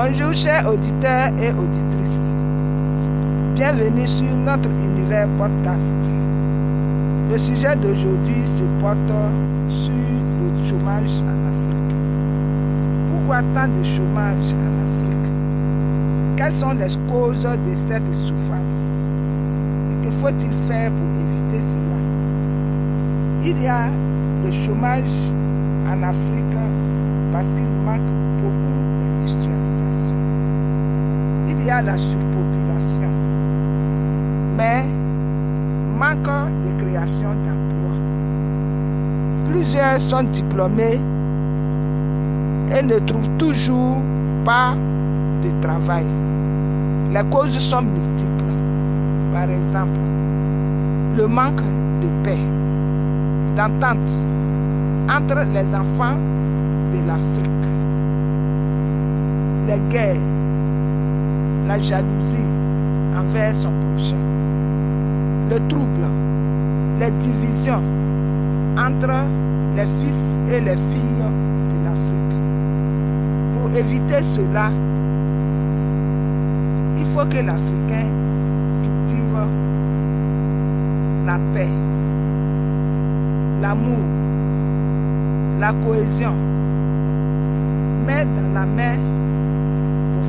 Bonjour chers auditeurs et auditrices. Bienvenue sur notre univers podcast. Le sujet d'aujourd'hui se porte sur le chômage en Afrique. Pourquoi tant de chômage en Afrique? Quelles sont les causes de cette souffrance? Et que faut-il faire pour éviter cela? Il y a le chômage en Afrique parce qu'il manque beaucoup d'industrialisation. La surpopulation, mais manque de création d'emplois. Plusieurs sont diplômés et ne trouvent toujours pas de travail. Les causes sont multiples. Par exemple, le manque de paix, d'entente entre les enfants de l'Afrique. Les guerres, la jalousie envers son prochain, le trouble, les divisions entre les fils et les filles de l'Afrique. Pour éviter cela, il faut que l'Africain cultive la paix, l'amour, la cohésion, met dans la main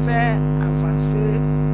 faire avancer